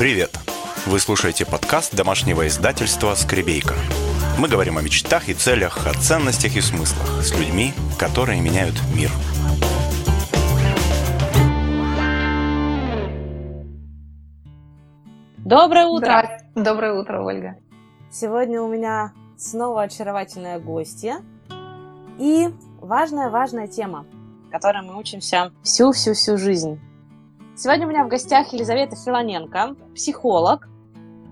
Привет! Вы слушаете подкаст домашнего издательства «Скребейка». Мы говорим о мечтах и целях, о ценностях и смыслах с людьми, которые меняют мир. Доброе утро! Доброе утро, Ольга. Сегодня у меня снова очаровательная гостья и важная-важная тема, которой мы учимся всю-всю-всю жизнь. Сегодня у меня в гостях Елизавета Филоненко, психолог,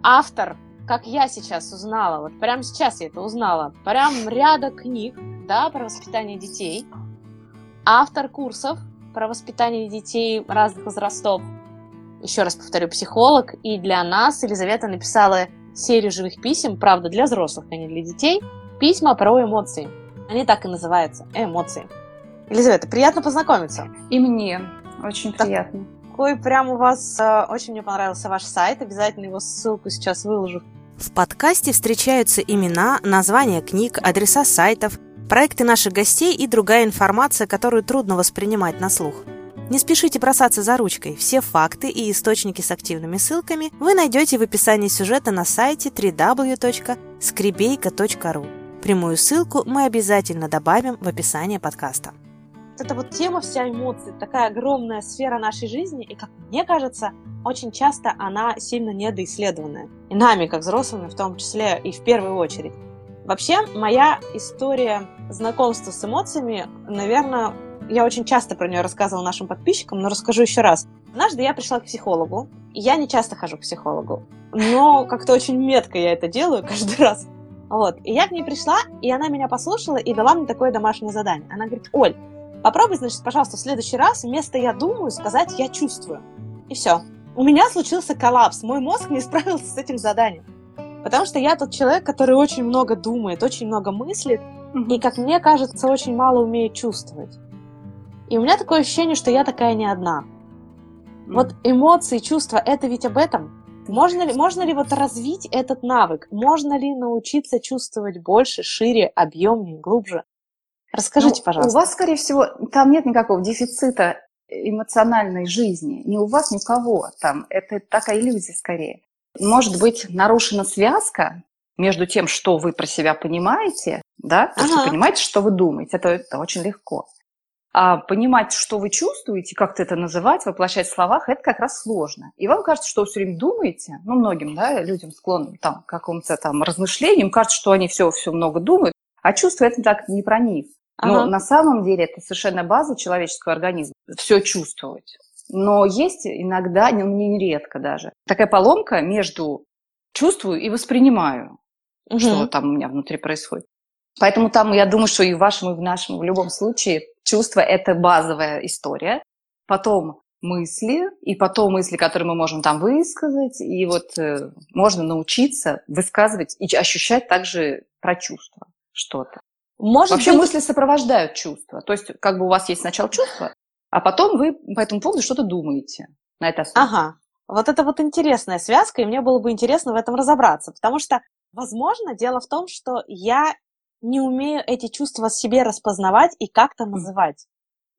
автор, как я сейчас узнала, вот прямо сейчас я это узнала, прям ряда книг, да, про воспитание детей, автор курсов про воспитание детей разных возрастов, еще раз повторю, психолог, и для нас Елизавета написала серию живых писем, правда, для взрослых, а не для детей, письма про эмоции. Они так и называются, эмоции. Елизавета, приятно познакомиться. И мне очень приятно какой прям у вас э, очень мне понравился ваш сайт. Обязательно его ссылку сейчас выложу. В подкасте встречаются имена, названия книг, адреса сайтов, проекты наших гостей и другая информация, которую трудно воспринимать на слух. Не спешите бросаться за ручкой. Все факты и источники с активными ссылками вы найдете в описании сюжета на сайте www.skribейка.ru. Прямую ссылку мы обязательно добавим в описание подкаста эта вот тема вся эмоций, такая огромная сфера нашей жизни, и, как мне кажется, очень часто она сильно недоисследованная. И нами, как взрослыми, в том числе и в первую очередь. Вообще, моя история знакомства с эмоциями, наверное, я очень часто про нее рассказывала нашим подписчикам, но расскажу еще раз. Однажды я пришла к психологу. Я не часто хожу к психологу, но как-то очень метко я это делаю каждый раз. Вот. И я к ней пришла, и она меня послушала и дала мне такое домашнее задание. Она говорит, Оль, Попробуй, значит, пожалуйста, в следующий раз вместо «я думаю» сказать «я чувствую». И все. У меня случился коллапс. Мой мозг не справился с этим заданием. Потому что я тот человек, который очень много думает, очень много мыслит, mm-hmm. и, как мне кажется, очень мало умеет чувствовать. И у меня такое ощущение, что я такая не одна. Mm-hmm. Вот эмоции, чувства, это ведь об этом. Можно ли, можно ли вот развить этот навык? Можно ли научиться чувствовать больше, шире, объемнее, глубже? Расскажите, ну, пожалуйста. У вас, скорее всего, там нет никакого дефицита эмоциональной жизни. Ни у вас, ни у кого. Там это такая иллюзия скорее. Может быть нарушена связка между тем, что вы про себя понимаете, да, то есть ага. вы понимаете, что вы думаете, это, это очень легко. А понимать, что вы чувствуете, как-то это называть, воплощать в словах, это как раз сложно. И вам кажется, что вы все время думаете, ну, многим, да, людям склонным там, к какому-то там размышлениям, кажется, что они все, все много думают, а чувство это так не про них. Но ага. на самом деле это совершенно база человеческого организма. Все чувствовать. Но есть иногда, ну, не редко даже, такая поломка между чувствую и воспринимаю, угу. что там у меня внутри происходит. Поэтому там, я думаю, что и в вашем, и в нашем, в любом случае, чувство – это базовая история. Потом мысли, и потом мысли, которые мы можем там высказать, и вот э, можно научиться высказывать и ощущать также про чувства что-то. Может Вообще быть... мысли сопровождают чувства. То есть как бы у вас есть сначала чувство, а потом вы по этому поводу что-то думаете на это основе. Ага. Вот это вот интересная связка, и мне было бы интересно в этом разобраться. Потому что, возможно, дело в том, что я не умею эти чувства себе распознавать и как-то называть.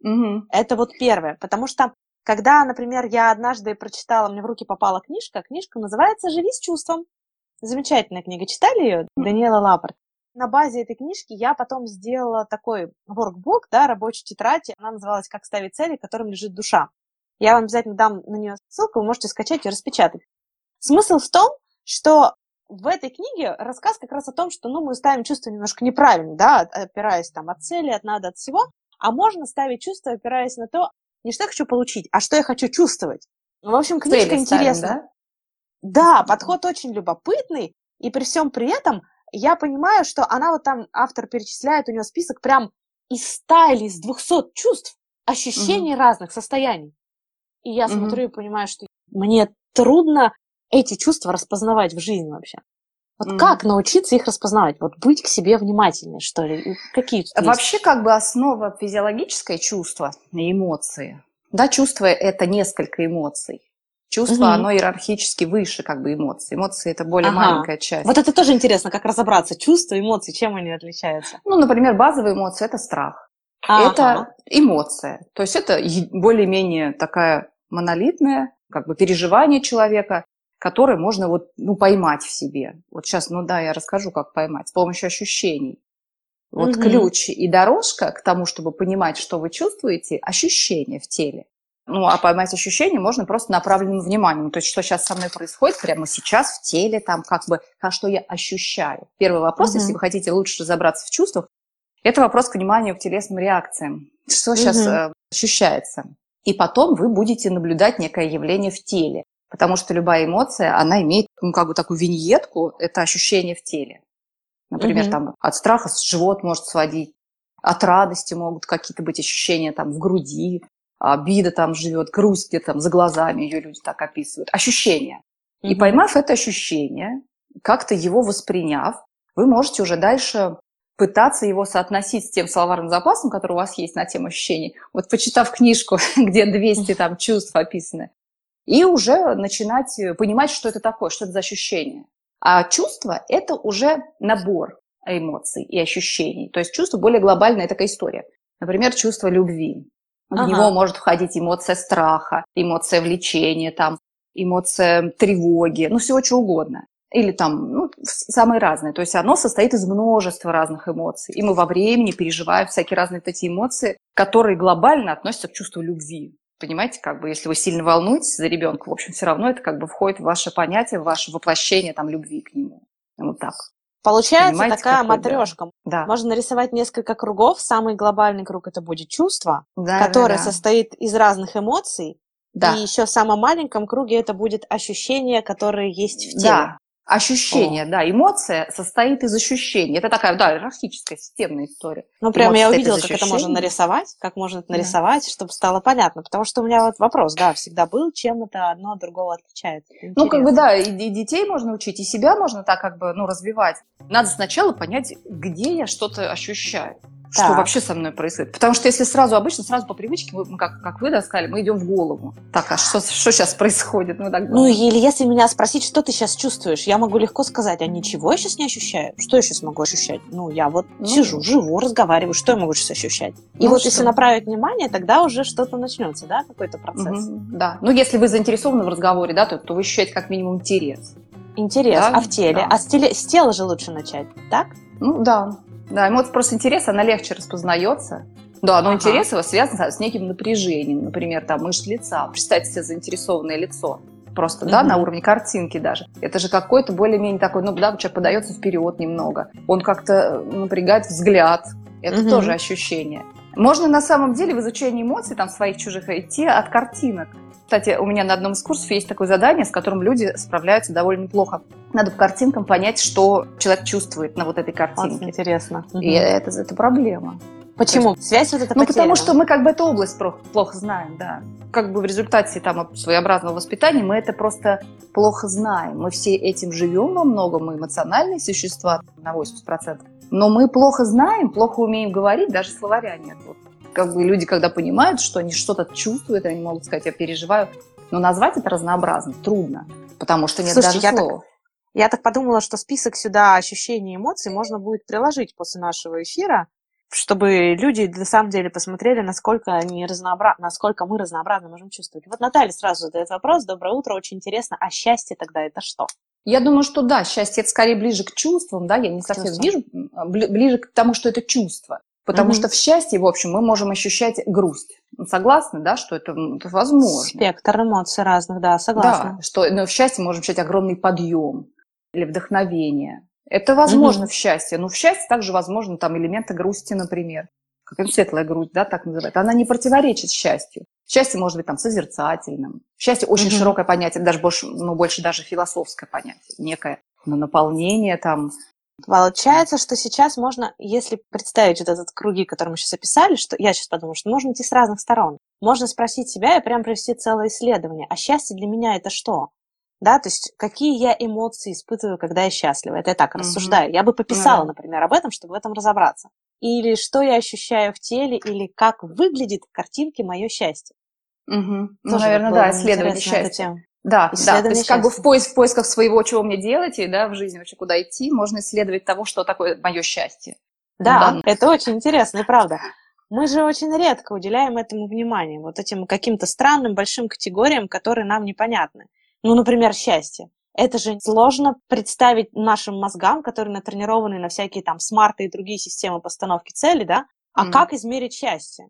Угу. Это вот первое. Потому что, когда, например, я однажды прочитала, мне в руки попала книжка, книжка называется «Живи с чувством». Замечательная книга. Читали ее? Даниэла Лапорт на базе этой книжки я потом сделала такой workbook, да, рабочую тетрадь. Она называлась «Как ставить цели, которым лежит душа». Я вам обязательно дам на нее ссылку, вы можете скачать и распечатать. Смысл в том, что в этой книге рассказ как раз о том, что ну, мы ставим чувство немножко неправильно, да, опираясь там от цели, от надо, от всего, а можно ставить чувство, опираясь на то, не что я хочу получить, а что я хочу чувствовать. Ну, в общем, книжка интересная. да? да, подход очень любопытный, и при всем при этом я понимаю, что она вот там, автор перечисляет, у нее список прям из 100 или из 200 чувств, ощущений угу. разных, состояний. И я угу. смотрю и понимаю, что мне трудно эти чувства распознавать в жизни вообще. Вот mm. как научиться их распознавать? Вот быть к себе внимательной, что ли? Какие тут Вообще, есть? как бы основа физиологическое чувство и эмоции. Да, чувство – это несколько эмоций. Чувство, угу. оно иерархически выше как бы эмоций. Эмоции – это более ага. маленькая часть. Вот это тоже интересно, как разобраться. Чувства, эмоции, чем они отличаются? Ну, например, базовые эмоции – это страх. Ага. Это эмоция. То есть это более-менее такая монолитная как бы переживание человека, которые можно вот, ну, поймать в себе. Вот сейчас, ну да, я расскажу, как поймать, с помощью ощущений. Вот угу. ключ и дорожка к тому, чтобы понимать, что вы чувствуете, ощущения в теле. Ну, а поймать ощущения можно просто направленным вниманием. То есть, что сейчас со мной происходит прямо сейчас в теле, там, как бы, а что я ощущаю. Первый вопрос, угу. если вы хотите лучше разобраться в чувствах, это вопрос к вниманию к телесным реакциям. Что сейчас э, ощущается? И потом вы будете наблюдать некое явление в теле. Потому что любая эмоция, она имеет, ну, как бы такую виньетку, это ощущение в теле. Например, угу. там от страха живот может сводить, от радости могут какие-то быть ощущения там в груди, обида там живет, грусть где-то там за глазами, ее люди так описывают. Ощущения. Угу. И поймав это ощущение, как-то его восприняв, вы можете уже дальше пытаться его соотносить с тем словарным запасом, который у вас есть на тему ощущений. Вот почитав книжку, где 200 там чувств описаны, и уже начинать понимать, что это такое, что это за ощущение. А чувство – это уже набор эмоций и ощущений. То есть чувство более глобальная такая история. Например, чувство любви. В ага. него может входить эмоция страха, эмоция влечения, там, эмоция тревоги, ну, всего чего угодно. Или там, ну, самые разные. То есть оно состоит из множества разных эмоций. И мы во времени переживаем всякие разные эти эмоции, которые глобально относятся к чувству любви. Понимаете, как бы, если вы сильно волнуетесь за ребенка, в общем, все равно это как бы входит в ваше понятие, в ваше воплощение там любви к нему. Вот так. Получается Понимаете, такая матрешка. Да. Можно нарисовать несколько кругов. Самый глобальный круг это будет чувство, да, которое да, да. состоит из разных эмоций. Да. И еще в самом маленьком круге это будет ощущение, которое есть в теле. Да, Ощущение, О. да, эмоция состоит из ощущений. Это такая, да, иерархическая, системная история. Ну, прям я увидела, как это можно нарисовать, как можно это нарисовать, да. чтобы стало понятно. Потому что у меня вот вопрос, да, всегда был, чем это одно от другого отличается. Интересно. Ну, как бы, да, и, и детей можно учить, и себя можно так как бы, ну, развивать. Надо сначала понять, где я что-то ощущаю что так. вообще со мной происходит. Потому что если сразу, обычно сразу по привычке, мы, как, как вы да, сказали, мы идем в голову. Так, а что, что сейчас происходит? Мы так ну, или если меня спросить, что ты сейчас чувствуешь, я могу легко сказать, а ничего я сейчас не ощущаю. Что я сейчас могу ощущать? Ну, я вот ну, сижу, живу, разговариваю, что я могу сейчас ощущать? И ну, вот что? если направить внимание, тогда уже что-то начнется, да, какой-то процесс. Угу, да. Ну, если вы заинтересованы в разговоре, да, то, то вы ощущаете как минимум интерес. Интерес. Да? А в теле? Да. А с, теле, с тела же лучше начать, так? Ну, да. Да, эмоция просто интереса, она легче распознается. Да, но ага. интерес его связан с неким напряжением, например, там мышц лица. Представьте себе заинтересованное лицо. Просто, угу. да, на уровне картинки даже. Это же какой-то более-менее такой, ну да, человек подается вперед немного. Он как-то э, напрягает взгляд. Это угу. тоже ощущение. Можно на самом деле в изучении эмоций, там, своих чужих, идти от картинок. Кстати, у меня на одном из курсов есть такое задание, с которым люди справляются довольно неплохо. Надо по картинкам понять, что человек чувствует на вот этой картинке. Очень интересно. И это, это проблема. Почему? Есть, Связь вот эта Ну, потому что мы как бы эту область плохо знаем, да. Как бы в результате там своеобразного воспитания мы это просто плохо знаем. Мы все этим живем во многом, мы эмоциональные существа на 80%. Но мы плохо знаем, плохо умеем говорить, даже словаря нет. Вот как бы люди, когда понимают, что они что-то чувствуют, они могут сказать, я переживаю. Но назвать это разнообразно трудно, потому что нет Слушайте, даже я слова. Так, я так подумала, что список сюда ощущений и эмоций можно будет приложить после нашего эфира, чтобы люди на самом деле посмотрели, насколько, они разнообра... насколько мы разнообразно можем чувствовать. Вот Наталья сразу задает вопрос. Доброе утро, очень интересно. А счастье тогда это что? Я думаю, что да, счастье это скорее ближе к чувствам, да, я не совсем вижу, ближе к тому, что это чувство. Потому mm-hmm. что в счастье, в общем, мы можем ощущать грусть. Согласны, да, что это, это возможно? Спектр эмоций разных, да, согласна. Да, что но в счастье можем ощущать огромный подъем или вдохновение. Это возможно mm-hmm. в счастье, но в счастье также возможно там элементы грусти, например. Как светлая грусть, да, так называют. Она не противоречит счастью. Счастье может быть там созерцательным. Счастье очень mm-hmm. широкое понятие, даже больше, ну, больше даже философское понятие, некое ну, наполнение там, Получается, что сейчас можно, если представить вот этот круги, которые мы сейчас описали, что я сейчас подумала, что можно идти с разных сторон. Можно спросить себя и прям провести целое исследование. А счастье для меня это что? Да, то есть какие я эмоции испытываю, когда я счастлива. Это я так угу. рассуждаю. Я бы пописала, например, об этом, чтобы в этом разобраться. Или что я ощущаю в теле, или как выглядит в картинке мое счастье. Угу. Ну, наверное, да, исследование счастья. Да, да, то есть как бы в, поиск, в поисках своего, чего мне делать, и да, в жизни вообще куда идти, можно исследовать того, что такое мое счастье. Да, да, это очень интересно, и правда. Мы же очень редко уделяем этому внимание, вот этим каким-то странным большим категориям, которые нам непонятны. Ну, например, счастье. Это же сложно представить нашим мозгам, которые натренированы на всякие там смарты и другие системы постановки цели, да? А mm. как измерить счастье?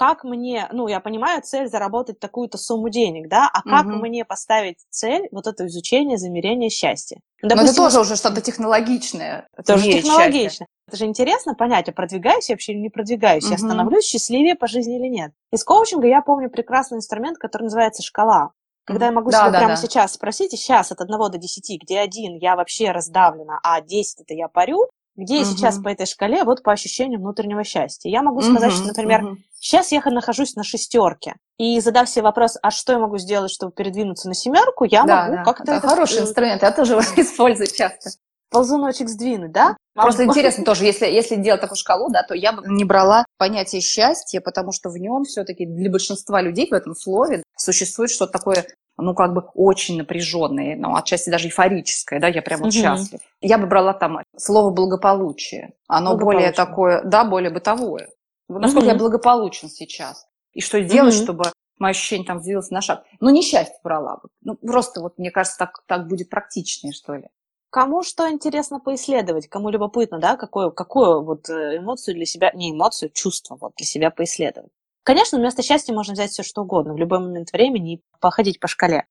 Как мне, ну, я понимаю, цель заработать такую-то сумму денег, да, а как mm-hmm. мне поставить цель, вот это изучение, замерение счастья? Ну, допустим, Но это тоже уже что-то технологичное. Тоже технологично. Счастье. Это же интересно понять, я продвигаюсь я вообще или не продвигаюсь, mm-hmm. я становлюсь счастливее по жизни или нет. Из коучинга я помню прекрасный инструмент, который называется шкала. Когда я могу да, себя да, прямо да. сейчас спросить, сейчас от 1 до 10, где один я вообще раздавлена, а 10 это я парю, где я сейчас по этой шкале, вот по ощущению внутреннего счастья. Я могу сказать, что, например, сейчас я нахожусь на шестерке, и задав себе вопрос, а что я могу сделать, чтобы передвинуться на семерку, я да, могу да, как-то... Да, это... хороший инструмент, я тоже его использую часто. Ползуночек сдвинуть, да? Просто интересно тоже, если, если делать такую шкалу, да, то я бы не брала понятие счастья, потому что в нем все-таки для большинства людей в этом слове существует что-то такое ну, как бы очень напряженное, ну, отчасти даже эйфорическое, да, я прям вот угу. счастлив. Я бы брала там слово благополучие. Оно более такое, да, более бытовое. Насколько угу. я благополучен сейчас. И что сделать, угу. чтобы мое ощущение там сдвинулось на шаг. Ну, несчастье брала бы. Ну, просто вот, мне кажется, так, так будет практичнее, что ли. Кому что интересно поисследовать, кому любопытно, да, какую, какую вот э, эмоцию для себя, не эмоцию, чувство вот для себя поисследовать. Конечно, вместо счастья можно взять все что угодно в любой момент времени и походить по шкале.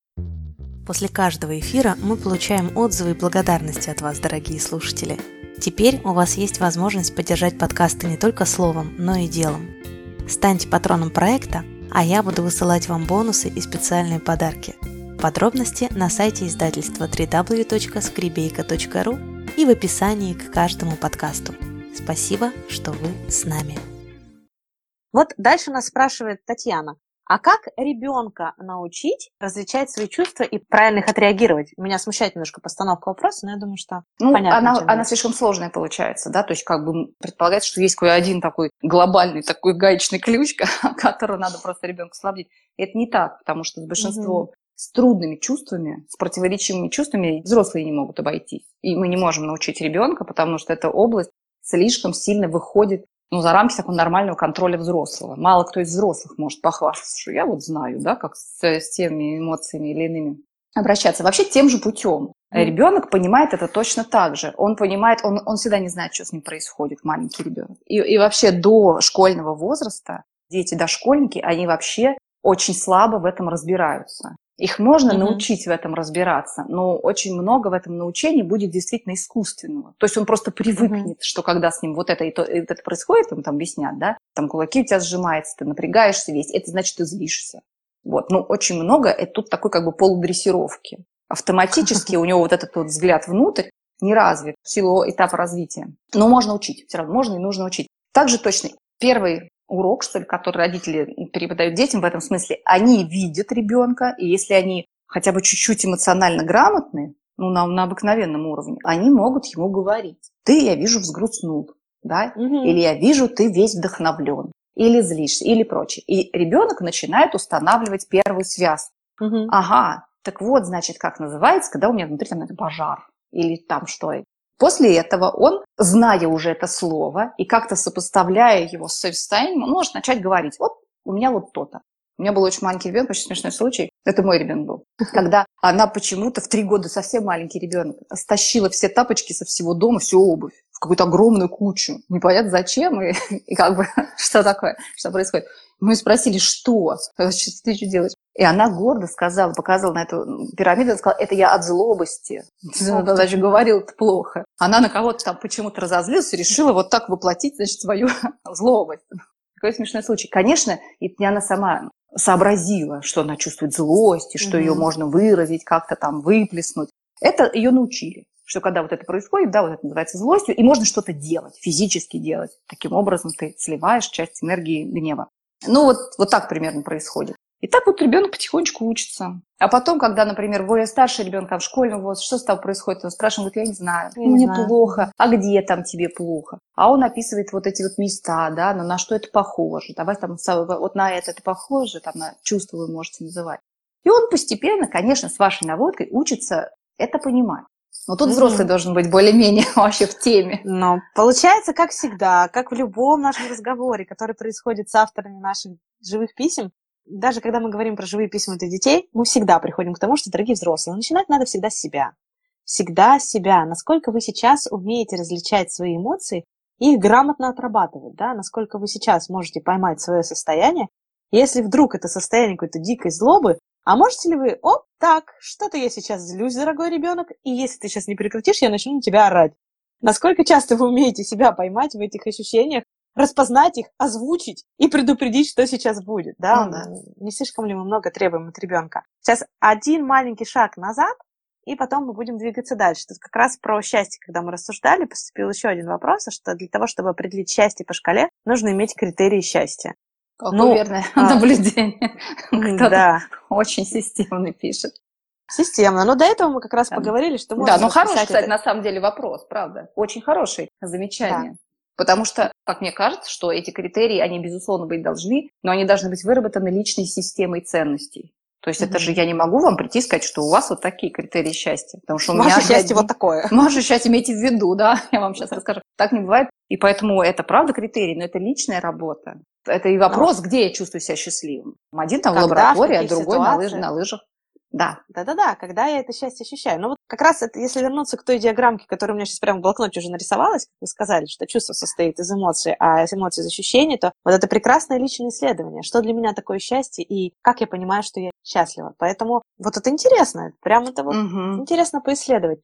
После каждого эфира мы получаем отзывы и благодарности от вас, дорогие слушатели. Теперь у вас есть возможность поддержать подкасты не только словом, но и делом. Станьте патроном проекта, а я буду высылать вам бонусы и специальные подарки. Подробности на сайте издательства www.skribейка.ru и в описании к каждому подкасту. Спасибо, что вы с нами. Вот дальше нас спрашивает Татьяна. А как ребенка научить различать свои чувства и правильно их отреагировать? Меня смущает немножко постановка вопроса, но я думаю, что ну, понятно. Она, она слишком сложная получается, да, то есть как бы предполагается, что есть какой один такой глобальный такой гаечный ключ, который надо просто ребенку слабить. Это не так, потому что большинство угу. С трудными чувствами, с противоречивыми чувствами взрослые не могут обойтись. И мы не можем научить ребенка, потому что эта область слишком сильно выходит ну, за рамки такого нормального контроля взрослого. Мало кто из взрослых может похвастаться, что я вот знаю, да, как с, с теми эмоциями или иными обращаться. Вообще тем же путем. Mm. Ребенок понимает это точно так же. Он понимает, он, он всегда не знает, что с ним происходит, маленький ребенок. И, и вообще до школьного возраста дети, дошкольники, они вообще очень слабо в этом разбираются. Их можно mm-hmm. научить в этом разбираться, но очень много в этом научении будет действительно искусственного. То есть он просто привыкнет, mm-hmm. что когда с ним вот это и то, и это происходит, ему там объяснят, да, там кулаки у тебя сжимаются, ты напрягаешься весь, это значит, ты злишься. Вот, ну, очень много, это тут такой как бы полудрессировки. Автоматически у него вот этот вот взгляд внутрь не развит в силу этапа развития. Но можно учить, все равно можно и нужно учить. Также точно первый урок, что ли, который родители переподают детям в этом смысле, они видят ребенка, и если они хотя бы чуть-чуть эмоционально грамотны, ну, на, на обыкновенном уровне, они могут ему говорить. Ты, я вижу, взгрустнул, да, угу. или я вижу, ты весь вдохновлен, или злишься, или прочее. И ребенок начинает устанавливать первую связь. Угу. Ага, так вот, значит, как называется, когда у меня внутри там это пожар, или там что, После этого он, зная уже это слово и как-то сопоставляя его с состоянием, он может начать говорить, вот у меня вот то-то. У меня был очень маленький ребенок, очень смешной случай. Это мой ребенок был. Когда она почему-то в три года совсем маленький ребенок стащила все тапочки со всего дома, всю обувь в какую-то огромную кучу. Непонятно зачем и, и как бы что такое, что происходит. Мы спросили, что? Ты что делаешь? И она гордо сказала, показала на эту пирамиду, сказала, это я от злобости. Она даже говорила это плохо. Она на кого-то там почему-то разозлилась и решила вот так воплотить, значит, свою злобость. Такой смешной случай. Конечно, и она сама сообразила, что она чувствует злость, и что mm-hmm. ее можно выразить, как-то там выплеснуть. Это ее научили что когда вот это происходит, да, вот это называется злостью, и можно что-то делать, физически делать. Таким образом ты сливаешь часть энергии гнева. Ну вот, вот так примерно происходит. И так вот ребенок потихонечку учится. А потом, когда, например, более старший ребенок в школьном возрасте, что с тобой происходит? Он спрашивает, говорит, я не знаю, я мне знаю. плохо, а где там тебе плохо? А он описывает вот эти вот места, да, но на что это похоже. Давай там вот на это это похоже, там на чувство вы можете называть. И он постепенно, конечно, с вашей наводкой учится это понимать. Но тут взрослый mm-hmm. должен быть более-менее вообще в теме. Но получается, как всегда, как в любом нашем разговоре, который происходит с авторами наших живых писем, даже когда мы говорим про живые письма для детей, мы всегда приходим к тому, что, дорогие взрослые, начинать надо всегда с себя. Всегда с себя. Насколько вы сейчас умеете различать свои эмоции и их грамотно отрабатывать, да? Насколько вы сейчас можете поймать свое состояние. Если вдруг это состояние какой-то дикой злобы, а можете ли вы, оп, так, что-то я сейчас злюсь, дорогой ребенок, и если ты сейчас не прекратишь, я начну на тебя орать. Насколько часто вы умеете себя поймать в этих ощущениях, распознать их, озвучить и предупредить, что сейчас будет, да? Да. Не слишком ли мы много требуем от ребенка? Сейчас один маленький шаг назад, и потом мы будем двигаться дальше. Тут как раз про счастье, когда мы рассуждали, поступил еще один вопрос, что для того, чтобы определить счастье по шкале, нужно иметь критерии счастья. Какое ну, верное а, наблюдение. Да. Очень системно пишет. Системно. Но до этого мы как раз поговорили, что можно... Да, ну хороший, кстати, на самом деле вопрос, правда. Очень хороший замечание. Потому что, как мне кажется, что эти критерии, они, безусловно, быть должны, но они должны быть выработаны личной системой ценностей. То есть mm-hmm. это же я не могу вам прийти и сказать, что у вас вот такие критерии счастья. Потому что у Ваше меня счастье вот такое. Ваше счастье имейте в виду, да, я вам сейчас расскажу. Так не бывает. И поэтому это правда критерий, но это личная работа. Это и вопрос, но... где я чувствую себя счастливым. Один там Когда, в лаборатории, а другой на, лыж, на лыжах. Да. Да-да-да, когда я это счастье ощущаю. Ну вот как раз это, если вернуться к той диаграммке, которая у меня сейчас прямо в блокноте уже нарисовалась, как вы сказали, что чувство состоит из эмоций, а из эмоций из ощущений, то вот это прекрасное личное исследование. Что для меня такое счастье и как я понимаю, что я счастлива. Поэтому вот это интересно, прям это вот угу. интересно поисследовать.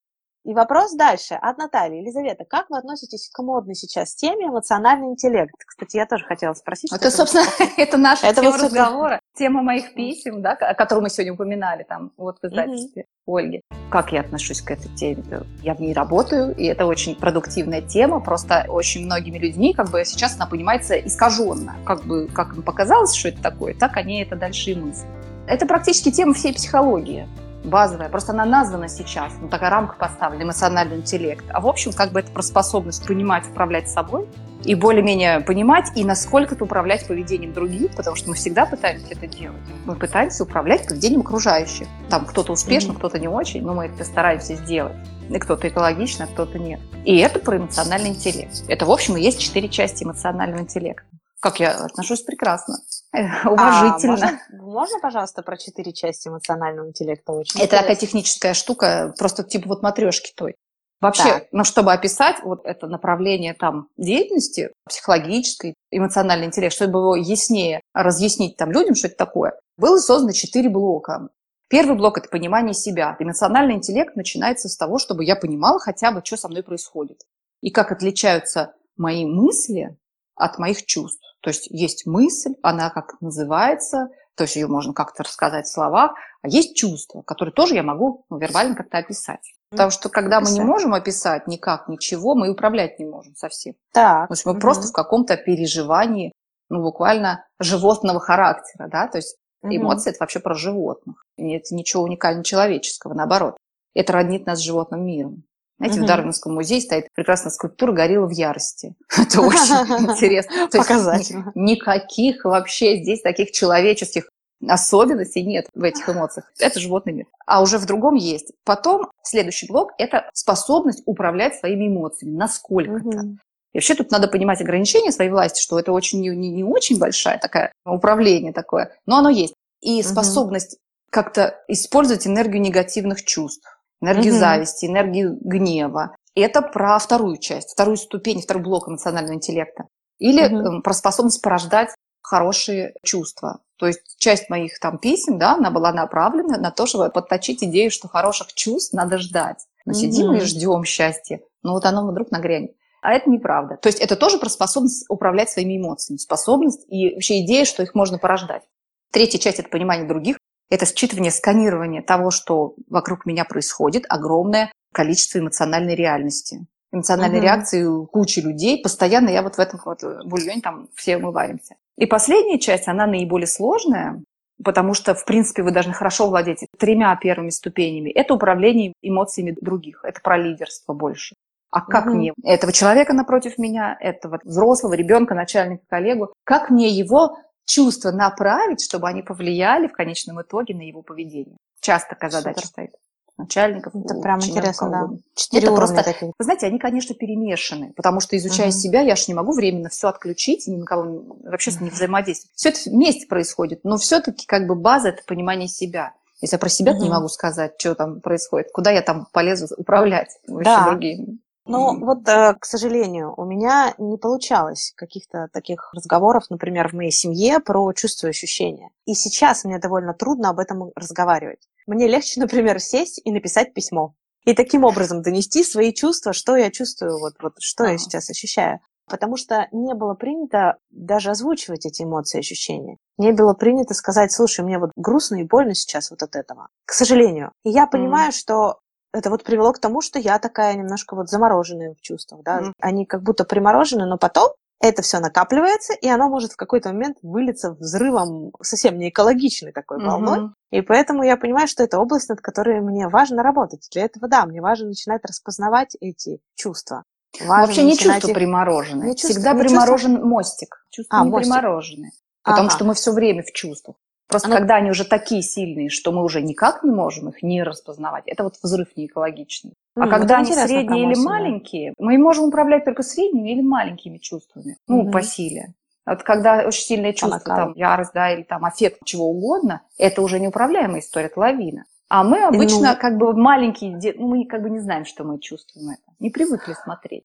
И вопрос дальше от Натальи. Елизавета, как вы относитесь к модной сейчас теме эмоциональный интеллект? Кстати, я тоже хотела спросить. Это, собственно, это наша это тема разговора, тема моих писем, да, о которой мы сегодня упоминали там вот в издательстве mm-hmm. Ольги. Как я отношусь к этой теме? Я в ней работаю, и это очень продуктивная тема, просто очень многими людьми как бы сейчас она понимается искаженно. Как бы, как им показалось, что это такое, так они это дальше и мыслят. Это практически тема всей психологии базовая, просто она названа сейчас, ну, такая рамка поставлена, эмоциональный интеллект. А в общем, как бы это про способность понимать, управлять собой и более-менее понимать, и насколько-то управлять поведением других, потому что мы всегда пытаемся это делать. Мы пытаемся управлять поведением окружающих. Там кто-то успешно, mm-hmm. кто-то не очень, но мы это стараемся сделать. И кто-то экологично, а кто-то нет. И это про эмоциональный интеллект. Это, в общем, и есть четыре части эмоционального интеллекта. Как я отношусь прекрасно. А, уважительно. А, можно, можно, пожалуйста, про четыре части эмоционального интеллекта? Очень это такая техническая штука, просто типа вот матрешки той. Вообще, так. ну, чтобы описать вот это направление там деятельности психологической, эмоциональный интеллект, чтобы его яснее разъяснить там людям, что это такое, было создано четыре блока. Первый блок – это понимание себя. Эмоциональный интеллект начинается с того, чтобы я понимала хотя бы, что со мной происходит. И как отличаются мои мысли от моих чувств. То есть есть мысль, она как называется, то есть ее можно как-то рассказать в словах, а есть чувства, которые тоже я могу ну, вербально как-то описать. Потому что когда описать. мы не можем описать никак ничего, мы и управлять не можем совсем. Так. То есть мы угу. просто в каком-то переживании, ну, буквально животного характера, да, то есть угу. эмоции – это вообще про животных. Это ничего уникально человеческого, наоборот. Это роднит нас с животным миром. Знаете, угу. в Дарвинском музее стоит прекрасная скульптура горилла в ярости. Это очень интересно. Показательно. Никаких вообще здесь таких человеческих особенностей нет в этих эмоциях. Это животный мир. А уже в другом есть. Потом следующий блок – это способность управлять своими эмоциями. Насколько-то. И вообще тут надо понимать ограничения своей власти, что это очень не, не, не очень большая такая управление такое, но оно есть. И способность как-то использовать энергию негативных чувств энергию угу. зависти, энергию гнева. Это про вторую часть, вторую ступень, второй блок эмоционального интеллекта. Или угу. про способность порождать хорошие чувства. То есть часть моих там писем, да, она была направлена на то, чтобы подточить идею, что хороших чувств надо ждать. Мы угу. сидим и ждем счастья, но вот оно вдруг нагрянет. А это неправда. То есть это тоже про способность управлять своими эмоциями, способность и вообще идея, что их можно порождать. Третья часть – это понимание других, это считывание, сканирование того, что вокруг меня происходит, огромное количество эмоциональной реальности. Эмоциональной угу. реакции кучи людей. Постоянно я вот в этом вот бульоне там все мы варимся. И последняя часть, она наиболее сложная, потому что, в принципе, вы должны хорошо владеть тремя первыми ступенями. Это управление эмоциями других, это про лидерство больше. А как угу. мне этого человека напротив меня, этого взрослого ребенка, начальника, коллегу, как мне его чувства направить, чтобы они повлияли в конечном итоге на его поведение. Часто такая задача Супер. стоит. Начальников. Это прям интересно, да. Четыре Это просто- таких. Вы знаете, они, конечно, перемешаны, потому что, изучая Мгм. себя, я же не могу временно все отключить, ни на кого не- вообще ним не взаимодействовать. Все это вместе происходит, но все-таки как бы база – это понимание себя. Если я про себя не Мгм. могу сказать, что там происходит, куда я там полезу управлять вообще Да. другими. Мгм. вот, э, к сожалению, у меня не получалось каких-то таких разговоров, например, в моей семье про чувства и ощущения. И сейчас мне довольно трудно об этом разговаривать. Мне легче, например, сесть и написать письмо. И таким образом донести свои чувства, что я чувствую, вот, вот что я Ага. сейчас ощущаю. Потому что не было принято даже озвучивать эти эмоции и ощущения. Не было принято сказать, слушай, мне вот грустно и больно сейчас вот от этого. К сожалению. И я понимаю, что это вот привело к тому, что я такая немножко вот замороженная в чувствах, да. Мгм. Они как будто приморожены, но потом это все накапливается, и оно может в какой-то момент вылиться взрывом совсем не экологичной такой волной. Мгм. И поэтому я понимаю, что это область, над которой мне важно работать. Для этого, да, мне важно начинать распознавать эти чувства. Важно Вообще не чувство их- примороженное. Не чувство- Всегда не приморожен мостик. Чувства А, не мостик. примороженные. Потому Ага. что мы все время в чувствах. Просто Оно- когда они уже такие сильные, что мы уже никак не можем их не распознавать, это вот взрыв не экологичный. А когда они средние или маленькие, мы можем управлять только средними или маленькими чувствами. Ну, Мгм. по силе. Вот когда очень сильное чувство, там, ярость, да, или там аффект, чего угодно, это уже неуправляемая история, это лавина. А мы обычно Ну- как бы маленькие, ну, мы как бы не знаем, что мы чувствуем это. Не привыкли смотреть.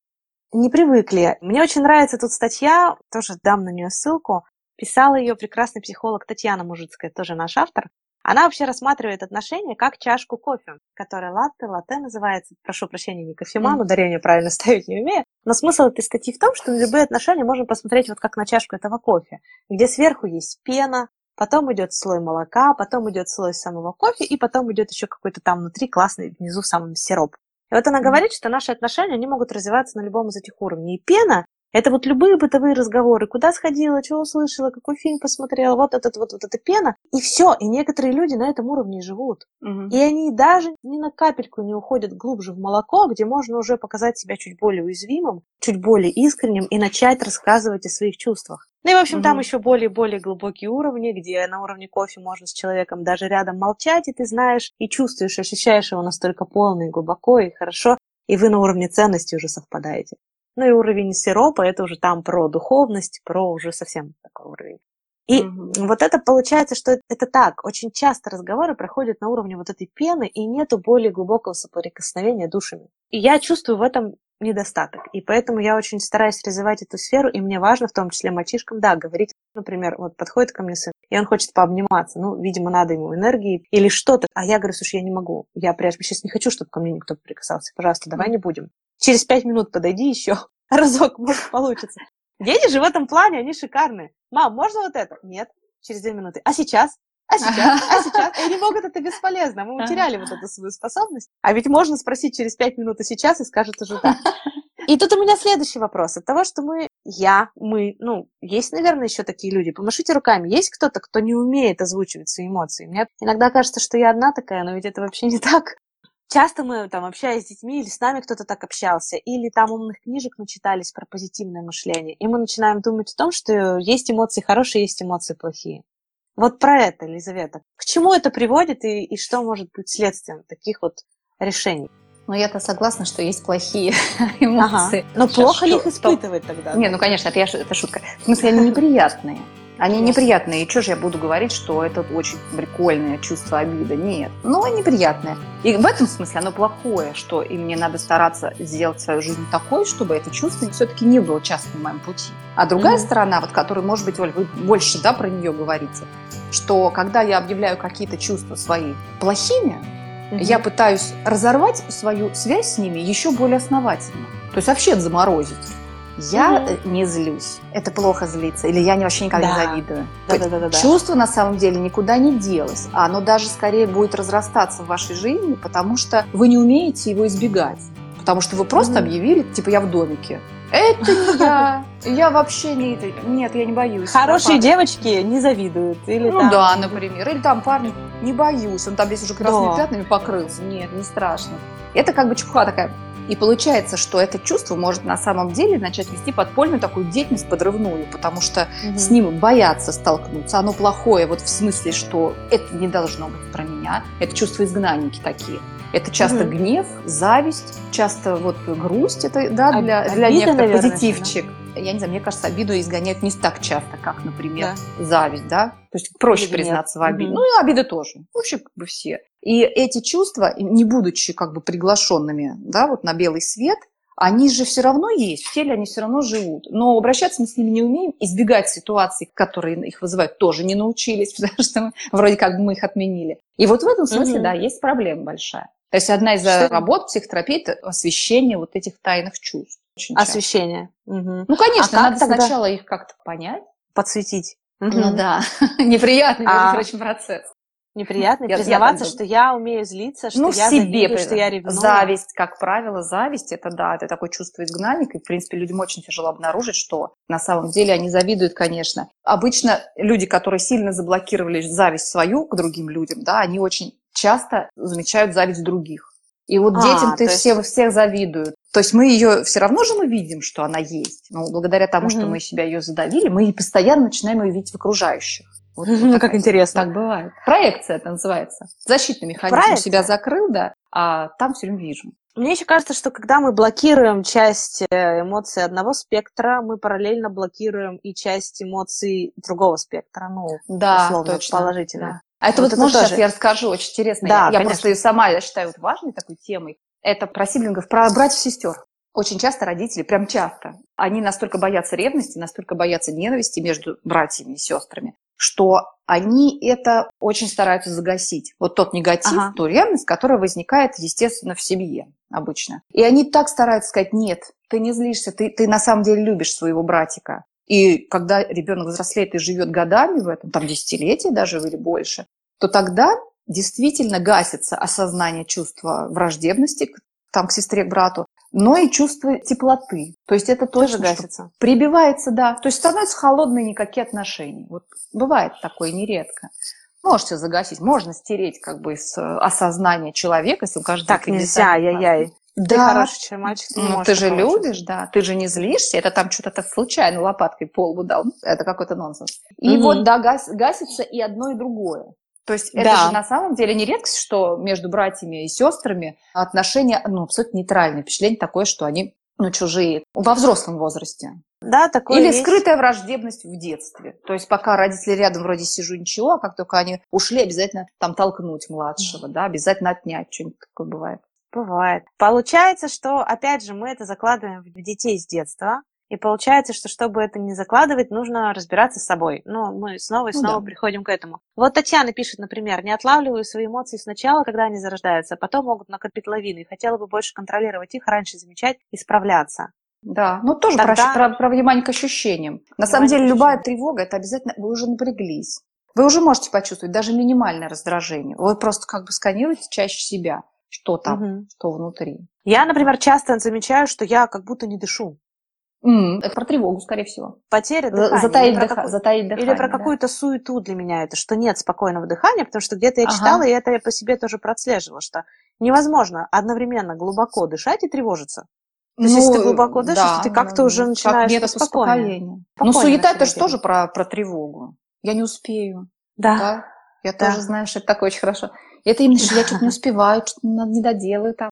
не привыкли. Мне очень нравится тут статья, тоже дам на нее ссылку. Писала ее прекрасный психолог Татьяна Мужицкая, тоже наш автор. Она вообще рассматривает отношения как чашку кофе, которая латте, латте называется. Прошу прощения, не кофеман, ударение правильно ставить не умею. Но смысл этой статьи в том, что на любые отношения можно посмотреть вот как на чашку этого кофе, где сверху есть пена, потом идет слой молока, потом идет слой самого кофе, и потом идет еще какой-то там внутри классный внизу самый сироп. И вот она говорит, что наши отношения, они могут развиваться на любом из этих уровней. И пена – это вот любые бытовые разговоры. Куда сходила, что услышала, какой фильм посмотрела, вот этот вот, вот эта пена. И все. И некоторые люди на этом уровне живут. И они даже ни на капельку не уходят глубже в молоко, где можно уже показать себя чуть более уязвимым, чуть более искренним и начать рассказывать о своих чувствах. Ну и, в общем, там Мгм. еще более-более глубокие уровни, где на уровне кофе можно с человеком даже рядом молчать, и ты знаешь, и чувствуешь, ощущаешь его настолько полно и глубоко, и хорошо, и вы на уровне ценности уже совпадаете. Ну и уровень сиропа, это уже там про духовность, про уже совсем такой уровень. И Мгм. вот это получается, что это так. Очень часто разговоры проходят на уровне вот этой пены, и нету более глубокого соприкосновения душами. И я чувствую в этом недостаток. И поэтому я очень стараюсь развивать эту сферу, и мне важно, в том числе мальчишкам, да, говорить, например, вот подходит ко мне сын, и он хочет пообниматься, ну, видимо, надо ему энергии или что-то. А я говорю, слушай, я не могу, я прям сейчас не хочу, чтобы ко мне никто прикасался, пожалуйста, давай не будем. Через пять минут подойди еще, разок, может, получится. Дети же в этом плане, они шикарные. Мам, можно вот это? Нет. Через две минуты. А сейчас? А сейчас? А сейчас? И они могут это бесполезно. Мы утеряли вот эту свою способность. А ведь можно спросить через пять минут и сейчас, и скажут уже да. И тут у меня следующий вопрос. От того, что мы, я, мы, ну, есть, наверное, еще такие люди. Помашите руками. Есть кто-то, кто не умеет озвучивать свои эмоции? Мне иногда кажется, что я одна такая, но ведь это вообще не так. Часто мы там общаясь с детьми, или с нами кто-то так общался, или там умных книжек начитались про позитивное мышление, и мы начинаем думать о том, что есть эмоции хорошие, есть эмоции плохие. Вот про это, Елизавета. К чему это приводит и, и что может быть следствием таких вот решений? Ну, я-то согласна, что есть плохие эмоции. Но Сейчас плохо ли их испытывать тогда? Не, ну, конечно, это, я, это шутка. В смысле, они неприятные. Они неприятные. И что же я буду говорить, что это очень прикольное чувство обида? Нет. Ну, неприятное. И в этом смысле оно плохое, что и мне надо стараться сделать свою жизнь такой, чтобы это чувство все-таки не было часто на моем пути. А другая Мгм. сторона, вот которая, может быть, Оль, вы больше да, про нее говорите, что когда я объявляю какие-то чувства свои плохими, Мгм. я пытаюсь разорвать свою связь с ними еще более основательно. То есть вообще заморозить. Я э, не злюсь. Это плохо злиться. Или я вообще никогда не Да. завидую. Да-да-да-да. Чувство на самом деле никуда не делось. А оно даже скорее будет разрастаться в вашей жизни, потому что вы не умеете его избегать. Потому что вы просто Мгм. объявили, типа, я в домике. Это не я. Я вообще не... Нет, я не боюсь. Хорошие Да, девочки не завидуют. Или ну там- да, например. Или там парни, не боюсь, он там весь уже красными Да. пятнами покрылся. Нет, не страшно. Это как бы чепуха такая. И получается, что это чувство может на самом деле начать вести подпольную такую деятельность подрывную, потому что Мгм. с ним боятся столкнуться. Оно плохое вот в смысле, что это не должно быть про меня. Это чувство изгнанники такие. Это часто Мгм. гнев, зависть, часто вот грусть. Это да, для, для некоторых наверное, позитивчик. Я не знаю, мне кажется, обиду изгоняют не так часто, как, например, Да. зависть, да? То есть проще нет. признаться в обиде. Мгм. Ну и обиды тоже. Вообще как бы все. И эти чувства, не будучи как бы приглашенными, да, вот на белый свет, они же все равно есть, в теле они все равно живут. Но обращаться мы с ними не умеем, избегать ситуаций, которые их вызывают, тоже не научились, потому что мы, вроде как бы мы их отменили. И вот в этом смысле, Мгм. да, есть проблема большая. То есть одна из Что- работ психотерапии – это освещение вот этих тайных чувств. Очень. Освещение. Мгм. Ну, конечно, А надо тогда? сначала их как-то понять. Подсветить. Ну Мгм. да, неприятный, между А, прочим, процесс. Неприятно Я- я признаваться, так что я умею злиться, что ну, я себе. завидую, что я ревную. Зависть, как правило, зависть, это да, это такое чувство изгнанника. И, в принципе, людям очень тяжело обнаружить, что на самом деле они завидуют, конечно. Обычно люди, которые сильно заблокировали зависть свою к другим людям, да, они очень часто замечают зависть других. И вот А, детям ты есть- все, всех завидуют. То есть мы ее все равно же мы видим, что она есть. Но благодаря тому, что Мгм. мы себя ее задавили, мы и постоянно начинаем ее видеть в окружающих. Вот, Ну, как интересно. Так бывает. Проекция это называется. Защитный механизм Проекция. себя закрыл, да, а там все время вижу. Мне еще кажется, что когда мы блокируем часть э, эмоций одного спектра, мы параллельно блокируем и часть эмоций другого спектра, ну, Да, условно, точно. положительно. Да. А это Вот вот, тоже. сейчас я расскажу, очень интересно. Да, я, я просто ее сама, я считаю, вот важной такой темой. Это про сиблингов, про братьев-сестер. Очень часто родители, прям часто, они настолько боятся ревности, настолько боятся ненависти между братьями и сестрами, что они это очень стараются загасить. Вот тот негатив, Ага. ту ревность, которая возникает, естественно, в семье обычно. И они так стараются сказать, нет, ты не злишься, ты, ты на самом деле любишь своего братика. И когда ребенок взрослеет и живет годами в этом, там десятилетия даже или больше, то тогда действительно гасится осознание чувства враждебности к- там, к сестре, к брату, но и чувство теплоты. То есть это Тоже что гасится. Прибивается, да. То есть становятся холодные никакие отношения. Вот бывает такое нередко. Можете загасить, можно стереть как бы из э, осознания человека, если у каждого Так нельзя, ай-яй-яй. Ты Да, хороший мальчик, ты не ну, ты же любишь, да, ты же не злишься, это там что-то так случайно лопаткой по лбу дал, это какой-то нонсенс. И Мгм. вот, да, гас- гасится и одно, и другое. То есть это Да. же на самом деле не редкость, что между братьями и сестрами отношения, ну, абсолютно нейтральные. Впечатление такое, что они, ну, чужие во взрослом возрасте. Да, такое Или есть. скрытая враждебность в детстве. То есть пока родители рядом вроде сижу, ничего, а как только они ушли, обязательно там толкнуть младшего, да, обязательно отнять, что-нибудь такое бывает. Бывает. Получается, что, опять же, мы это закладываем в детей с детства. И получается, что чтобы это не закладывать, нужно разбираться с собой. Но мы снова и Ну снова да. приходим к этому. Вот Татьяна пишет, например, не отлавливаю свои эмоции сначала, когда они зарождаются, а потом могут накопить лавины. И хотела бы больше контролировать их, раньше замечать и справляться. Да, ну тоже про, Тогда- про- про внимание к ощущениям. На самом Внимание деле к любая тревога, это обязательно вы уже напряглись. Вы уже можете почувствовать даже минимальное раздражение. Вы просто как бы сканируете чаще себя, что там, Мгм. что внутри. Я, например, часто замечаю, что я как будто не дышу. М, Это про тревогу, скорее всего. Потеря За- дыхания. Затаить, или про дыха- какую- затаить дыхание. Или про да. какую-то суету для меня это, что нет спокойного дыхания, потому что где-то я Ага. читала, и это я по себе тоже прослеживала, что невозможно одновременно глубоко дышать и тревожиться. То есть, если ты глубоко дышишь, то ты как-то уже ну, начинаешь как успокоения. Ну, суета это же тоже про, про тревогу. Я не успею. Да. Да? Я Да. тоже знаю, что это такое очень хорошо. Это именно, что я что-то не успеваю, что-то не доделаю там.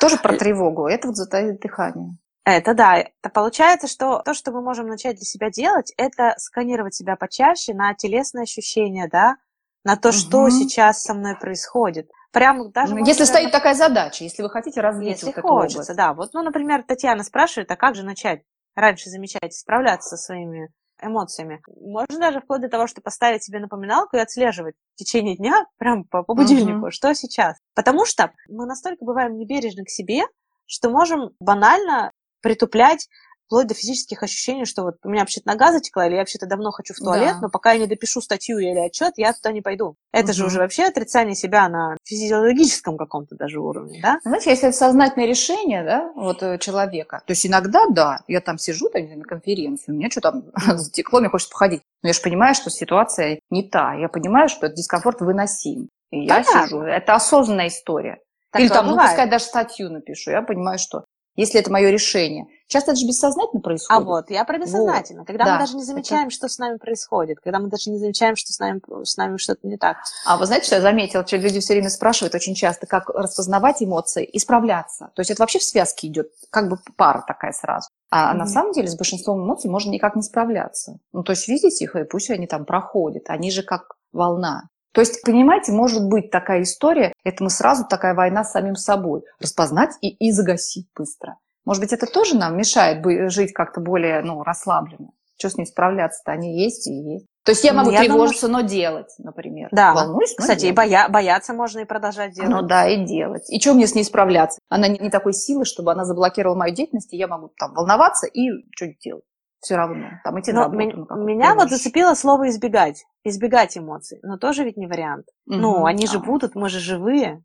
Тоже про тревогу. Это вот затаить дыхание. Это да. Это получается, что то, что мы можем начать для себя делать, это сканировать себя почаще на телесные ощущения, да, на то, что Мгм. сейчас со мной происходит. Прям даже Ну, можно, если наверное, стоит такая задача, если вы хотите развить Если вот хочется, область. да. Вот, ну, например, Татьяна спрашивает, а как же начать раньше замечать справляться со своими эмоциями? Можно даже вплоть до того, что поставить себе напоминалку и отслеживать в течение дня, прям по, по будильнику, Мгм. что сейчас. Потому что мы настолько бываем небережны к себе, что можем банально притуплять вплоть до физических ощущений, что вот у меня вообще-то нога затекла, или я вообще-то давно хочу в туалет, Да. но пока я не допишу статью или отчет, я туда не пойду. Это же Мгм. уже вообще отрицание себя на физиологическом каком-то даже уровне, да? Знаете, если это сознательное решение да, вот, э, человека, то есть иногда, да, я там сижу там, на конференции, у меня что там затекло, мне хочется походить. Но я же понимаю, что ситуация не та. Я понимаю, что этот дискомфорт выносим. И я Понятно. сижу. Это осознанная история. Такое Или там, ну, бывает. пускай даже статью напишу. Я понимаю, что если это мое решение. Часто это же бессознательно происходит. А вот, я про бессознательно. Вот. Когда да. мы даже не замечаем, это... что с нами происходит, когда мы даже не замечаем, что с нами, с нами что-то не так. А вы знаете, что я заметила, что люди все время спрашивают очень часто, как распознавать эмоции и справляться. То есть это вообще в связке идет, как бы пара такая сразу. А mm-hmm. на самом деле с большинством эмоций можно никак не справляться. Ну, то есть видеть их, и пусть они там проходят. Они же как волна. То есть, понимаете, может быть такая история, это мы сразу такая война с самим собой. Распознать и, и загасить быстро. Может быть, это тоже нам мешает жить как-то более ну, расслабленно? Что с ним справляться-то? Они есть и есть. То есть я могу я тревожиться, думаю, но делать, например. Да. Волнуюсь, но Кстати, делать. и боя, бояться можно и продолжать делать. Ну да, и делать. И что мне с ней справляться? Она не, не такой силы, чтобы она заблокировала мою деятельность, и я могу там волноваться и что-нибудь делать. Все равно. Там идти но на работу. Ми- меня вот зацепило слово «избегать». Избегать эмоций. Но тоже ведь не вариант. Угу. Ну, они же а. будут, мы же живые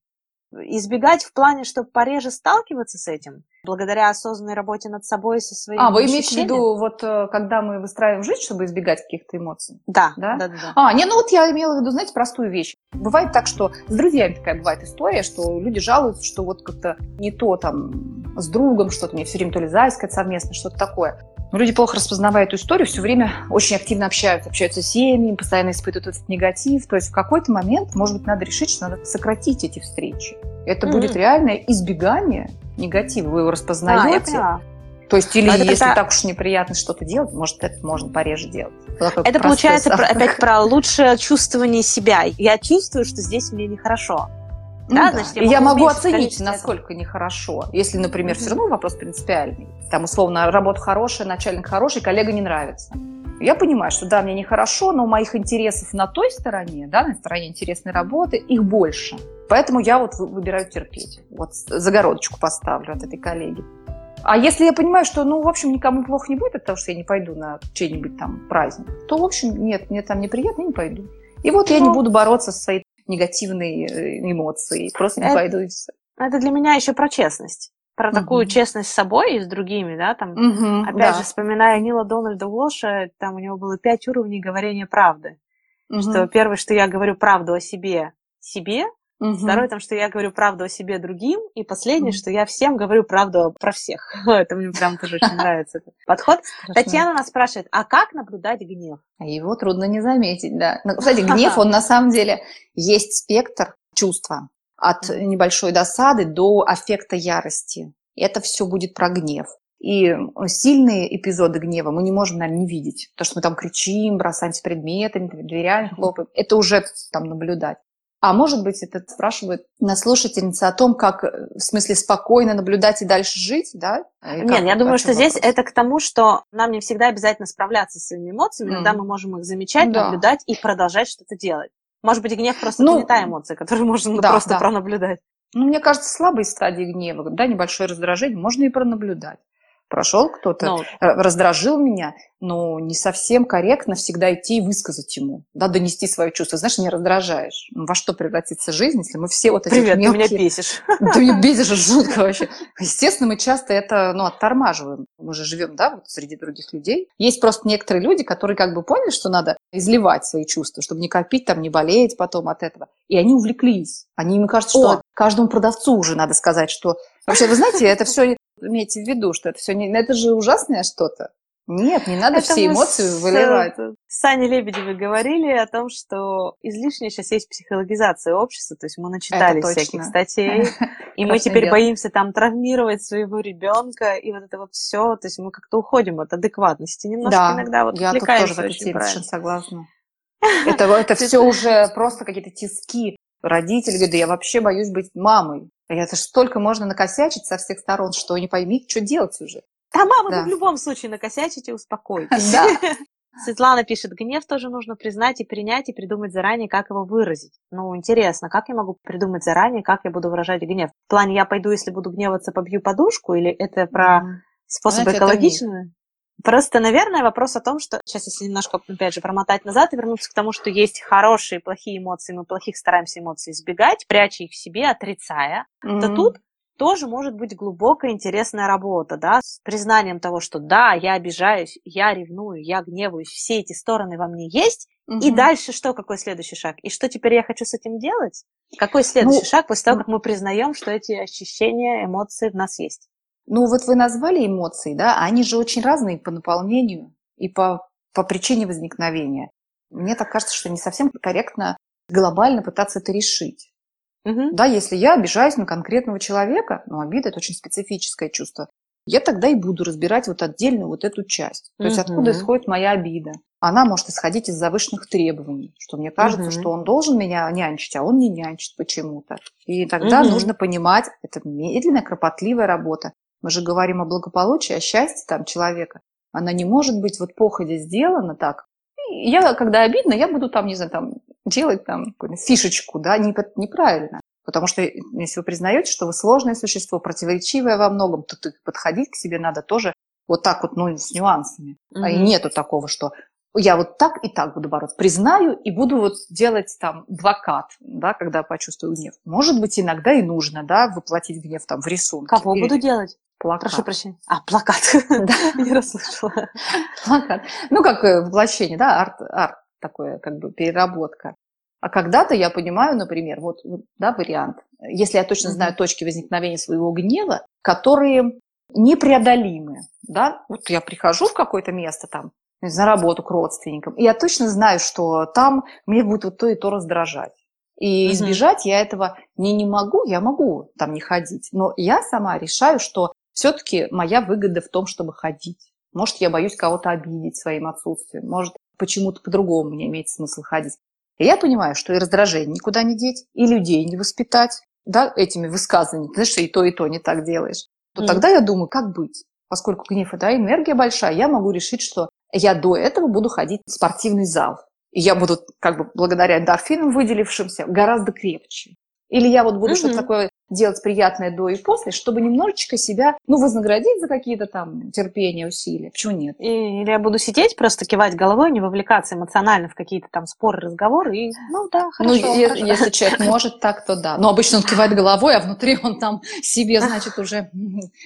избегать в плане, чтобы пореже сталкиваться с этим, благодаря осознанной работе над собой и со своими А, вы имеете в виду, вот э, когда мы выстраиваем жизнь, чтобы избегать каких-то эмоций? Да, да, да. да, А, не, ну вот я имела в виду, знаете, простую вещь. Бывает так, что с друзьями такая бывает история, что люди жалуются, что вот как-то не то там с другом что-то, мне все время то ли зависть совместно, что-то такое. Но люди плохо распознавая эту историю, все время очень активно общаются, общаются с семьями, постоянно испытывают этот негатив. То есть в какой-то момент, может быть, надо решить, что надо сократить эти встречи. Это mm-hmm. будет реальное избегание негатива. Вы его распознаете. А, то есть, или это если когда... так уж неприятно что-то делать, может, это можно пореже делать. Это получается про, опять про лучшее чувствование себя. Я чувствую, что здесь мне нехорошо. Ну, да, да. Значит, я, я могу оценить, насколько нехорошо. Если, например, mm-hmm. все равно вопрос принципиальный. Там, условно, работа хорошая, начальник хороший, коллега не нравится. Я понимаю, что да, мне нехорошо, но моих интересов на той стороне, да, на стороне интересной работы, их больше. Поэтому я вот выбираю терпеть. Вот загородочку поставлю от этой коллеги. А если я понимаю, что, ну, в общем, никому плохо не будет от того, что я не пойду на чей-нибудь там праздник, то, в общем, нет, мне там неприятно, я не пойду. И вот ну, я не буду бороться со своей негативной э, эмоцией, просто не это, пойду и все. Это для меня еще про честность. Про угу. такую честность с собой и с другими, да, там, угу, опять да. же, вспоминая Нила Дональда Уолша, там у него было пять уровней говорения правды. Угу. Что первое, что я говорю правду о себе, себе, Угу. Второе, там, что я говорю правду о себе другим. И последнее, угу. что я всем говорю правду про всех. Это мне прям тоже очень нравится этот подход. Татьяна нас спрашивает, а как наблюдать гнев? А его трудно не заметить, да. Ну, кстати, гнев, он на самом деле есть спектр чувства. От небольшой досады до аффекта ярости. Это все будет про гнев. И сильные эпизоды гнева мы не можем, наверное, не видеть. То, что мы там кричим, бросаемся предметами, дверями хлопаем, это уже там наблюдать. А может быть, это спрашивает нас слушательница о том, как, э, в смысле, спокойно наблюдать и дальше жить, да? И Нет, я думаю, что вопрос? здесь это к тому, что нам не всегда обязательно справляться с своими эмоциями, mm. иногда мы можем их замечать, да. наблюдать и продолжать что-то делать. Может быть, гнев просто ну, не та эмоция, которую можно да, просто да. пронаблюдать. Ну, мне кажется, слабые стадии гнева, да, небольшое раздражение, можно и пронаблюдать прошел кто-то, no. Ну. раздражил меня, но не совсем корректно всегда идти и высказать ему, да, донести свое чувство. Знаешь, не раздражаешь. Ну, во что превратится жизнь, если мы все вот эти Привет, мелкие... ты меня бесишь. Ты меня бесишь жутко вообще. Естественно, мы часто это, ну, оттормаживаем. Мы же живем, да, вот среди других людей. Есть просто некоторые люди, которые как бы поняли, что надо изливать свои чувства, чтобы не копить, там, не болеть потом от этого. И они увлеклись. Они, мне кажется, что О. каждому продавцу уже надо сказать, что Вообще, вы знаете, это все имейте в виду, что это все не... Это же ужасное что-то. Нет, не надо это все эмоции с, выливать. С Саней Лебедевой говорили о том, что излишняя сейчас есть психологизация общества, то есть мы начитались всяких статей, и мы теперь боимся там травмировать своего ребенка, и вот это вот все, то есть мы как-то уходим от адекватности немножко иногда, вот я тут тоже в этой теме совершенно согласна. Это, это все уже просто какие-то тиски. Родители говорят, да я вообще боюсь быть мамой. Это же столько можно накосячить со всех сторон, что не пойми, что делать уже. Да, мама, да. в любом случае накосячите, успокойтесь. Да. Светлана пишет, гнев тоже нужно признать и принять, и придумать заранее, как его выразить. Ну, интересно, как я могу придумать заранее, как я буду выражать гнев? В плане, я пойду, если буду гневаться, побью подушку, или это про mm. способ Знаете, экологичный? Просто, наверное, вопрос о том, что сейчас, если немножко, опять же, промотать назад и вернуться к тому, что есть хорошие и плохие эмоции, мы плохих стараемся эмоций избегать, пряча их в себе, отрицая, mm-hmm. то тут тоже может быть глубокая интересная работа, да, с признанием того, что да, я обижаюсь, я ревную, я гневаюсь, все эти стороны во мне есть, угу. и дальше что, какой следующий шаг? И что теперь я хочу с этим делать? Какой следующий ну, шаг после того, как мы признаем, что эти ощущения, эмоции в нас есть? Ну вот вы назвали эмоции, да, они же очень разные по наполнению и по, по причине возникновения. Мне так кажется, что не совсем корректно глобально пытаться это решить. Угу. Да, если я обижаюсь на конкретного человека, ну, обида – это очень специфическое чувство, я тогда и буду разбирать вот отдельно вот эту часть. То есть откуда исходит моя обида. Она может исходить из завышенных требований, что мне кажется, угу. что он должен меня нянчить, а он не нянчит почему-то. И тогда угу. нужно понимать, это медленная, кропотливая работа. Мы же говорим о благополучии, о счастье там человека. Она не может быть вот походе сделана так. Я, когда обидно, я буду там, не знаю, там делать там фишечку, да, не, неправильно. Потому что если вы признаете, что вы сложное существо, противоречивое во многом, то подходить к себе надо тоже вот так вот, ну, с нюансами. Mm-hmm. И нету такого, что я вот так и так буду бороться. Признаю и буду вот делать там блокад, да, когда почувствую гнев. Может быть, иногда и нужно, да, воплотить гнев там в рисунке. Кого Или... буду делать? Плакат. Прошу прощения. А, плакат. Да. Не расслышала. Плакат. Ну, как э, воплощение, да, арт, арт такое, как бы переработка. А когда-то я понимаю, например, вот, да, вариант, если я точно знаю точки возникновения своего гнева, которые непреодолимы, да, вот я прихожу в какое-то место там, на работу к родственникам, и я точно знаю, что там мне будет вот то и то раздражать. И избежать я этого не, не могу, я могу там не ходить, но я сама решаю, что все-таки моя выгода в том, чтобы ходить. Может, я боюсь кого-то обидеть своим отсутствием, может, почему-то по-другому мне имеет смысл ходить. И я понимаю, что и раздражение никуда не деть, и людей не воспитать, да, этими высказываниями, знаешь, что и то, и то не так делаешь, то mm. тогда я думаю, как быть? Поскольку гнев – это энергия большая, я могу решить, что я до этого буду ходить в спортивный зал. И я буду, как бы, благодаря эндорфинам, выделившимся, гораздо крепче. Или я вот буду mm-hmm. что-то такое делать приятное до и после, чтобы немножечко себя, ну, вознаградить за какие-то там терпения, усилия. Почему нет? Или я буду сидеть, просто кивать головой, не вовлекаться эмоционально в какие-то там споры, разговоры, и, ну, да, хорошо. Ну, хорошо. если человек может так, то да. Но обычно он кивает головой, а внутри он там себе, значит, уже...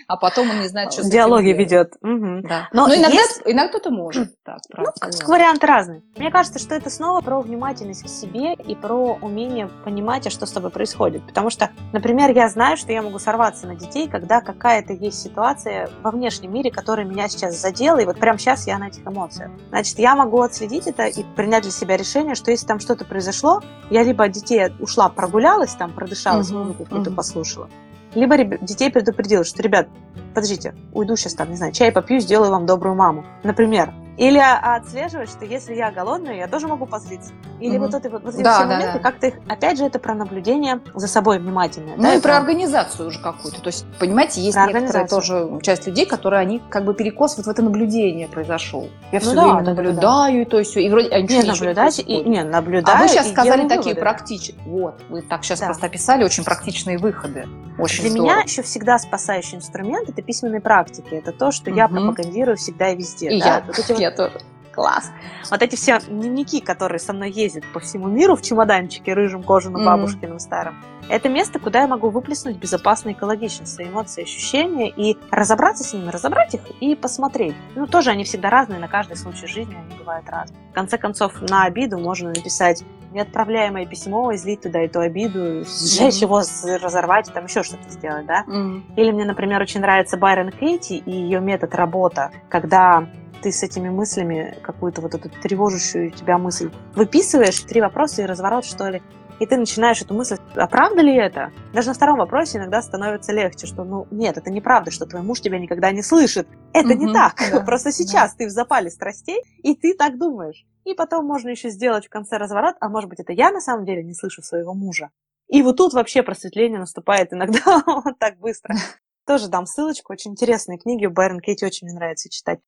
А потом он не знает, что Диалоги ведет. Да. Но, Но иногда, есть... иногда кто-то может так, правда. Ну, варианты разные. Мне кажется, что это снова про внимательность к себе и про умение понимать, а что с тобой происходит. Потому что, например, я знаю, что я могу сорваться на детей, когда какая-то есть ситуация во внешнем мире, которая меня сейчас задела, и вот прямо сейчас я на этих эмоциях. Значит, я могу отследить это и принять для себя решение, что если там что-то произошло, я либо от детей ушла, прогулялась, там продышалась, uh-huh, музыку какую-то uh-huh. послушала, либо детей предупредила, что, ребят, подождите, уйду сейчас там, не знаю, чай попью, сделаю вам добрую маму. Например, или отслеживать, что если я голодная, я тоже могу позлиться. Или угу. вот, это, вот, вот эти да, все да, моменты, да. как-то их, опять же, это про наблюдение за собой внимательное. Ну да, и про это... организацию уже какую-то. То есть, понимаете, есть про некоторая тоже часть людей, которые, они как бы перекос вот в это наблюдение произошел. Я все ну, время да, наблюдаю, да, да. и то есть все. И вроде они не, наблюдать, и, не, наблюдаю. А вы сейчас сказали такие практичные. Вот, вы так сейчас да. просто описали очень практичные выходы. Очень Для здорово. меня еще всегда спасающий инструмент – это письменные практики. Это то, что угу. я пропагандирую всегда и везде. И да? я, вот эти я тоже класс. Вот эти все дневники, которые со мной ездят по всему миру в чемоданчике рыжим кожаным бабушкиным старым, это место, куда я могу выплеснуть безопасно и экологично свои эмоции, ощущения и разобраться с ними, разобрать их и посмотреть. Ну, тоже они всегда разные, на каждый случай жизни они бывают разные. В конце концов, на обиду можно написать неотправляемое письмо, излить туда эту обиду, сжечь mm-hmm. его, разорвать, там еще что-то сделать, да? Mm-hmm. Или мне, например, очень нравится Байрон Кейти и ее метод работа, когда ты с этими мыслями какую-то вот эту тревожащую тебя мысль выписываешь, три вопроса и разворот, что ли, и ты начинаешь эту мысль, а правда ли это? Даже на втором вопросе иногда становится легче, что, ну, нет, это неправда, что твой муж тебя никогда не слышит. Это угу, не так. Да, Просто сейчас да. ты в запале страстей, и ты так думаешь. И потом можно еще сделать в конце разворот, а может быть, это я на самом деле не слышу своего мужа. И вот тут вообще просветление наступает иногда вот так быстро. Тоже дам ссылочку. Очень интересные книги. Байрон Кейти очень мне нравится читать.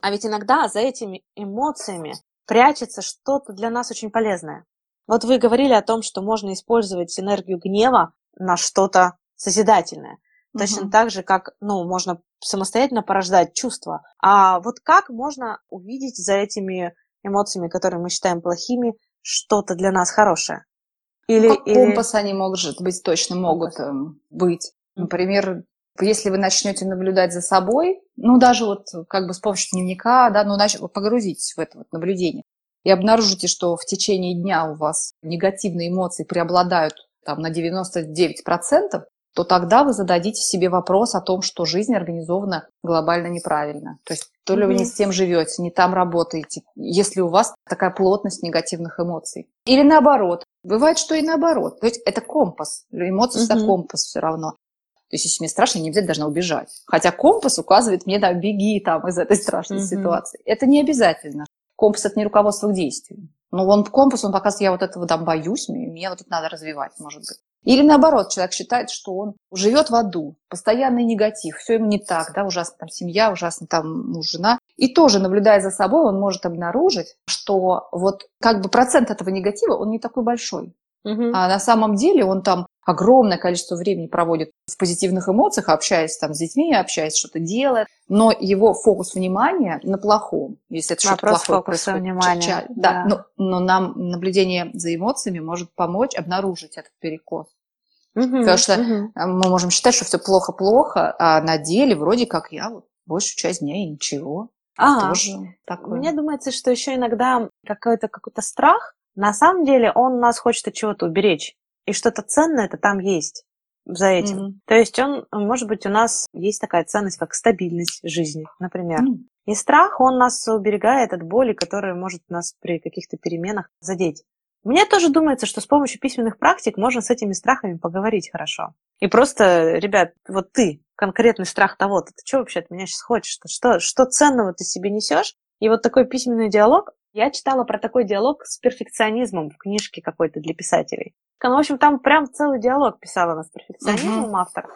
А ведь иногда за этими эмоциями прячется что-то для нас очень полезное. Вот вы говорили о том, что можно использовать энергию гнева на что-то созидательное. Точно угу. так же, как ну, можно самостоятельно порождать чувства. А вот как можно увидеть за этими эмоциями, которые мы считаем плохими, что-то для нас хорошее? Или, как или... компас они могут быть, точно могут компас. Эм, быть. Например, если вы начнете наблюдать за собой, ну, даже вот как бы с помощью дневника, да, ну, нач... погрузитесь в это вот наблюдение и обнаружите, что в течение дня у вас негативные эмоции преобладают там на 99%, то тогда вы зададите себе вопрос о том, что жизнь организована глобально неправильно. То есть то ли mm-hmm. вы не с тем живете, не там работаете, если у вас такая плотность негативных эмоций. Или наоборот. Бывает, что и наоборот. То есть это компас. Эмоции mm-hmm. это компас все равно. То есть, если мне страшно, я не обязательно должна убежать. Хотя компас указывает мне, да, беги там из этой страшной mm-hmm. ситуации. Это не обязательно. Компас – это не руководство к действию. Но вон компас, он показывает, я вот этого там боюсь, мне, мне вот это надо развивать, может быть. Или наоборот, человек считает, что он живет в аду, постоянный негатив, все ему не так, да, ужасно там семья, ужасно там муж, жена. И тоже, наблюдая за собой, он может обнаружить, что вот как бы процент этого негатива, он не такой большой. Угу. А на самом деле он там огромное количество времени проводит в позитивных эмоциях, общаясь там с детьми, общаясь, что-то делает, но его фокус внимания на плохом, если это что-то плохое происходит. внимания. Да, да. Но, но нам наблюдение за эмоциями может помочь обнаружить этот перекос. Угу, Потому что угу. мы можем считать, что все плохо-плохо, а на деле вроде как я вот большую часть дня и ничего. Ага. Тоже такое. Мне думается, что еще иногда какой-то какой-то страх, на самом деле он нас хочет от чего-то уберечь и что-то ценное это там есть за этим. Mm-hmm. То есть он, может быть, у нас есть такая ценность, как стабильность жизни, например. Mm-hmm. И страх, он нас уберегает от боли, которая может нас при каких-то переменах задеть. Мне тоже думается, что с помощью письменных практик можно с этими страхами поговорить хорошо. И просто, ребят, вот ты, конкретный страх того-то, ты что вообще от меня сейчас хочешь? Что, что ценного ты себе несешь? И вот такой письменный диалог, я читала про такой диалог с перфекционизмом в книжке какой-то для писателей. Ну, в общем, там прям целый диалог писала она с перфекционизмом uh-huh. автор.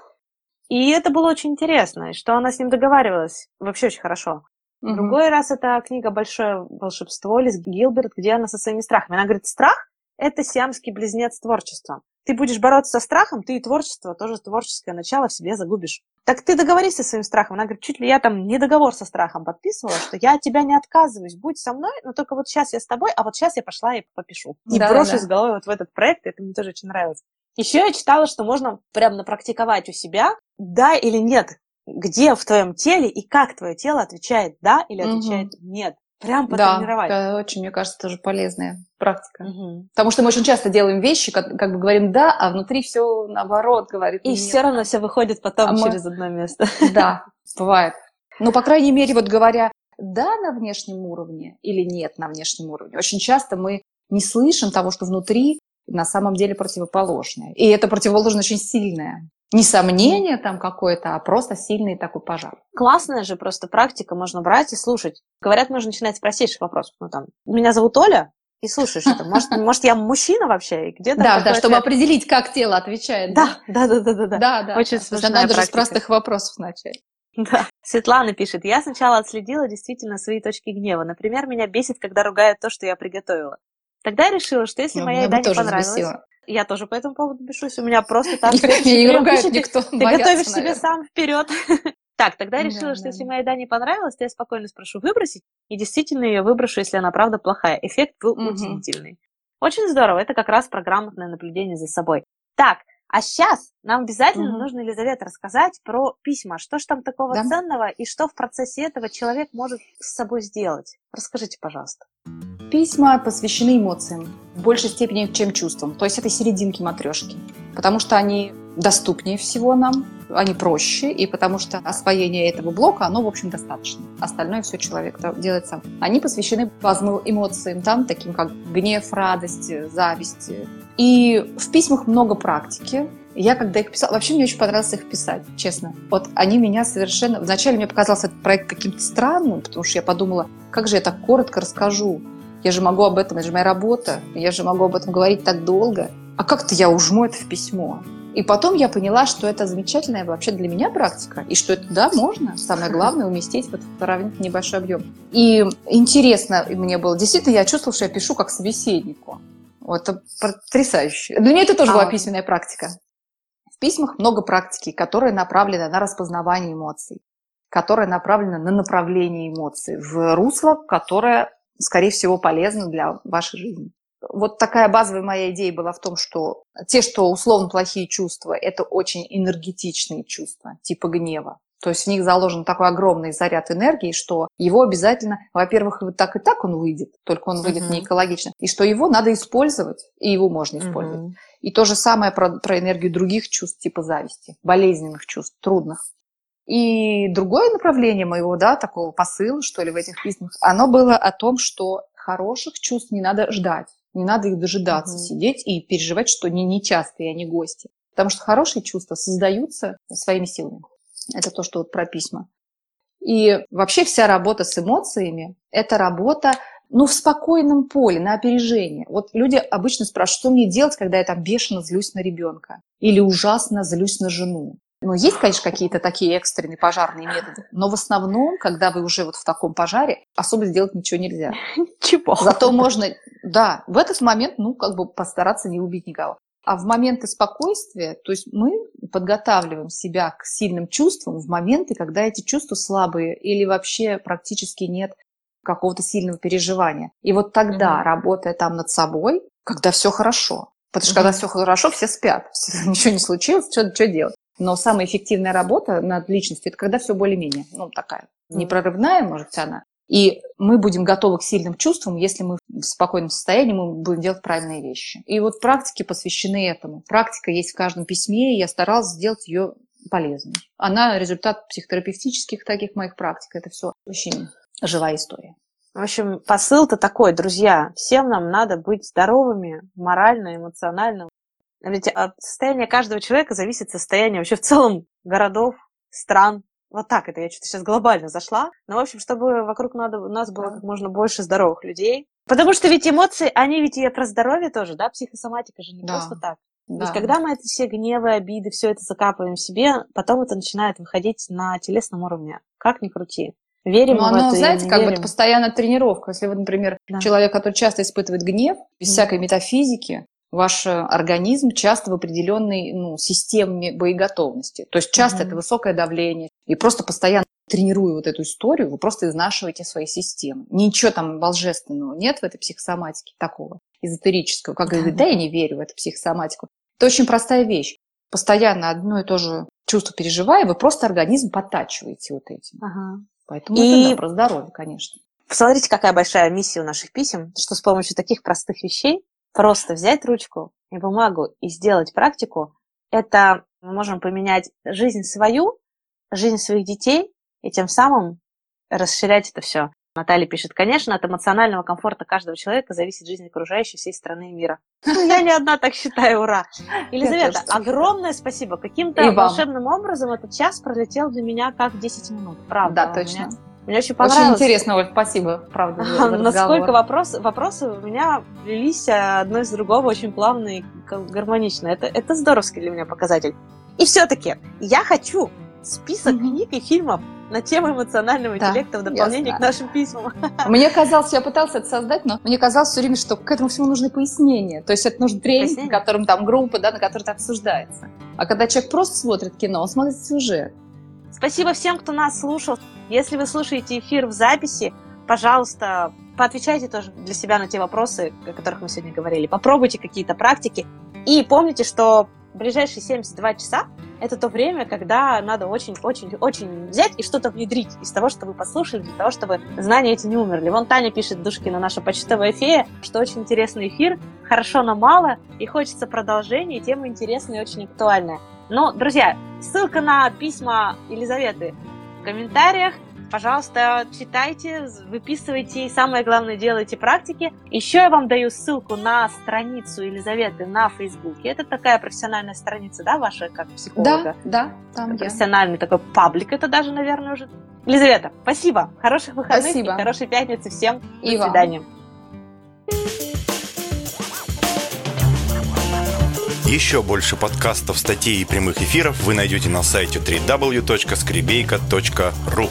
И это было очень интересно, что она с ним договаривалась вообще очень хорошо. Uh-huh. Другой раз это книга «Большое волшебство» Лиз Гилберт, где она со своими страхами. Она говорит, страх – это сиамский близнец творчества. Ты будешь бороться со страхом, ты и творчество, тоже творческое начало в себе загубишь. Так ты договорись со своим страхом. Она говорит, чуть ли я там не договор со страхом подписывала, что я от тебя не отказываюсь, будь со мной, но только вот сейчас я с тобой, а вот сейчас я пошла и попишу. И да, брошусь да. головой вот в этот проект, это мне тоже очень нравилось. Еще я читала, что можно прям напрактиковать у себя, да или нет, где в твоем теле и как твое тело отвечает да или отвечает угу. нет. Прям потренировать. Да, это очень, мне кажется, тоже полезная практика. Угу. Потому что мы очень часто делаем вещи, как, как бы говорим «да», а внутри все наоборот говорит И нет. все равно все выходит потом а через мы... одно место. Да, бывает. Ну, по крайней мере, вот говоря «да» на внешнем уровне или «нет» на внешнем уровне, очень часто мы не слышим того, что внутри на самом деле противоположное. И это противоположное очень сильное не сомнение там какое-то, а просто сильный такой пожар. Классная же просто практика, можно брать и слушать. Говорят, можно начинать с простейших вопросов. Ну, там, меня зовут Оля, и слушаешь это. Может, может я мужчина вообще? И где да, да, чтобы определить, как тело отвечает. Да, да, да, да, да. Да, да. да Очень смешная Надо же с простых вопросов начать. Да. Светлана пишет, я сначала отследила действительно свои точки гнева. Например, меня бесит, когда ругают то, что я приготовила. Тогда я решила, что если ну, моя еда не понравилась. Я тоже по этому поводу бешусь. У меня просто там... Не ругает никто. Ты готовишь себе сам вперед. Так, тогда я решила, что если моя еда не понравилась, то я спокойно спрошу выбросить, и действительно ее выброшу, если она правда плохая. Эффект был удивительный. Очень здорово. Это как раз про грамотное наблюдение за собой. Так, а сейчас нам обязательно нужно, Елизавета, рассказать про письма. Что ж там такого ценного и что в процессе этого человек может с собой сделать? Расскажите, пожалуйста. Письма посвящены эмоциям в большей степени, чем чувствам. То есть это серединки матрешки. Потому что они доступнее всего нам, они проще, и потому что освоение этого блока, оно, в общем, достаточно. Остальное все человек делает сам. Они посвящены разным эмоциям, там, таким как гнев, радость, зависть. И в письмах много практики. Я когда их писала, вообще мне очень понравилось их писать, честно. Вот они меня совершенно... Вначале мне показался этот проект каким-то странным, потому что я подумала, как же я так коротко расскажу я же могу об этом, это же моя работа, я же могу об этом говорить так долго. А как-то я ужму это в письмо. И потом я поняла, что это замечательная вообще для меня практика, и что это, да, можно, самое главное, уместить вот в сравнительно небольшой объем. И интересно мне было, действительно, я чувствовала, что я пишу как собеседнику. Вот это потрясающе. Для меня это тоже а... была письменная практика. В письмах много практики, которая направлена на распознавание эмоций, которая направлена на направление эмоций в русло, которое скорее всего, полезно для вашей жизни. Вот такая базовая моя идея была в том, что те, что условно плохие чувства, это очень энергетичные чувства, типа гнева. То есть в них заложен такой огромный заряд энергии, что его обязательно, во-первых, вот так и так он выйдет, только он выйдет uh-huh. не экологично, и что его надо использовать, и его можно использовать. Uh-huh. И то же самое про, про энергию других чувств, типа зависти, болезненных чувств, трудных. И другое направление моего, да, такого посыла, что ли, в этих письмах, оно было о том, что хороших чувств не надо ждать, не надо их дожидаться, uh-huh. сидеть и переживать, что они нечастые, они гости. Потому что хорошие чувства создаются своими силами. Это то, что вот про письма. И вообще вся работа с эмоциями – это работа ну, в спокойном поле, на опережение. Вот люди обычно спрашивают, что мне делать, когда я там бешено злюсь на ребенка или ужасно злюсь на жену. Ну, есть, конечно, какие-то такие экстренные пожарные методы, но в основном, когда вы уже вот в таком пожаре, особо сделать ничего нельзя. Чего? Зато можно, да, в этот момент, ну, как бы постараться не убить никого. А в моменты спокойствия, то есть мы подготавливаем себя к сильным чувствам в моменты, когда эти чувства слабые или вообще практически нет какого-то сильного переживания. И вот тогда, mm-hmm. работая там над собой, когда все хорошо, потому что mm-hmm. когда все хорошо, все спят, ничего не случилось, что, что делать. Но самая эффективная работа над личностью – это когда все более-менее, ну, такая, непрорывная, может, она, и мы будем готовы к сильным чувствам, если мы в спокойном состоянии мы будем делать правильные вещи. И вот практики посвящены этому. Практика есть в каждом письме, и я старалась сделать ее полезной. Она результат психотерапевтических таких моих практик. Это все очень живая история. В общем, посыл-то такой, друзья, всем нам надо быть здоровыми, морально, эмоционально. Ведь от состояния каждого человека зависит состояние вообще в целом городов, стран, вот так это, я что-то сейчас глобально зашла. Но, в общем, чтобы вокруг надо, у нас было как можно больше здоровых людей. Потому что ведь эмоции, они ведь и про здоровье тоже, да? Психосоматика же не да. просто так. Да. То есть, когда мы это все гневы, обиды, все это закапываем в себе, потом это начинает выходить на телесном уровне. Как ни крути. Верим Но в оно, это знаете, как верим. бы это постоянная тренировка. Если вот, например, да. человек, который часто испытывает гнев, без mm. всякой метафизики, ваш э, организм часто в определенной ну, системе боеготовности. То есть часто mm-hmm. это высокое давление. И просто постоянно тренируя вот эту историю, вы просто изнашиваете свои системы. Ничего там волжественного нет в этой психосоматике такого, эзотерического. Как говорит, да, я не верю в эту психосоматику. Это очень простая вещь. Постоянно одно и то же чувство переживая, вы просто организм подтачиваете вот этим. Ага. Поэтому и... это да, про здоровье, конечно. Посмотрите, какая большая миссия у наших писем, что с помощью таких простых вещей просто взять ручку и бумагу и сделать практику, это мы можем поменять жизнь свою, жизнь своих детей, и тем самым расширять это все. Наталья пишет, конечно, от эмоционального комфорта каждого человека зависит жизнь окружающей всей страны и мира. Ну, я не одна так считаю, ура. Елизавета, огромное спасибо. Каким-то волшебным образом этот час пролетел для меня как 10 минут, правда. Да, точно. Мне очень понравилось. Очень интересно, Оль, спасибо, правда. Насколько вопрос, вопросы у меня влились одно из другого очень плавно и гармонично. Это, это здоровский для меня показатель. И все-таки я хочу список mm-hmm. книг и фильмов на тему эмоционального да, интеллекта в дополнение к нашим письмам. Мне казалось, я пыталась это создать, но мне казалось все время, что к этому всему нужны пояснения. То есть это нужен тренинг, на котором там группа, да, на которой это обсуждается. А когда человек просто смотрит кино, он смотрит сюжет. Спасибо всем, кто нас слушал. Если вы слушаете эфир в записи, пожалуйста, поотвечайте тоже для себя на те вопросы, о которых мы сегодня говорили. Попробуйте какие-то практики. И помните, что ближайшие 72 часа – это то время, когда надо очень-очень-очень взять и что-то внедрить из того, что вы послушали, для того, чтобы знания эти не умерли. Вон Таня пишет, Душкина, наша почтовая фея, что очень интересный эфир, хорошо, но мало, и хочется продолжения, и тема интересная и очень актуальная. Но, друзья, ссылка на письма Елизаветы в комментариях. Пожалуйста, читайте, выписывайте и самое главное, делайте практики. Еще я вам даю ссылку на страницу Елизаветы на Фейсбуке. Это такая профессиональная страница, да, ваша, как психолога? Да, да, там Профессиональный я. такой паблик это даже, наверное, уже. Елизавета, спасибо. Хороших выходных спасибо. и хорошей пятницы всем. И До свидания. Еще больше подкастов, статей и прямых эфиров вы найдете на сайте www.skribeyka.ru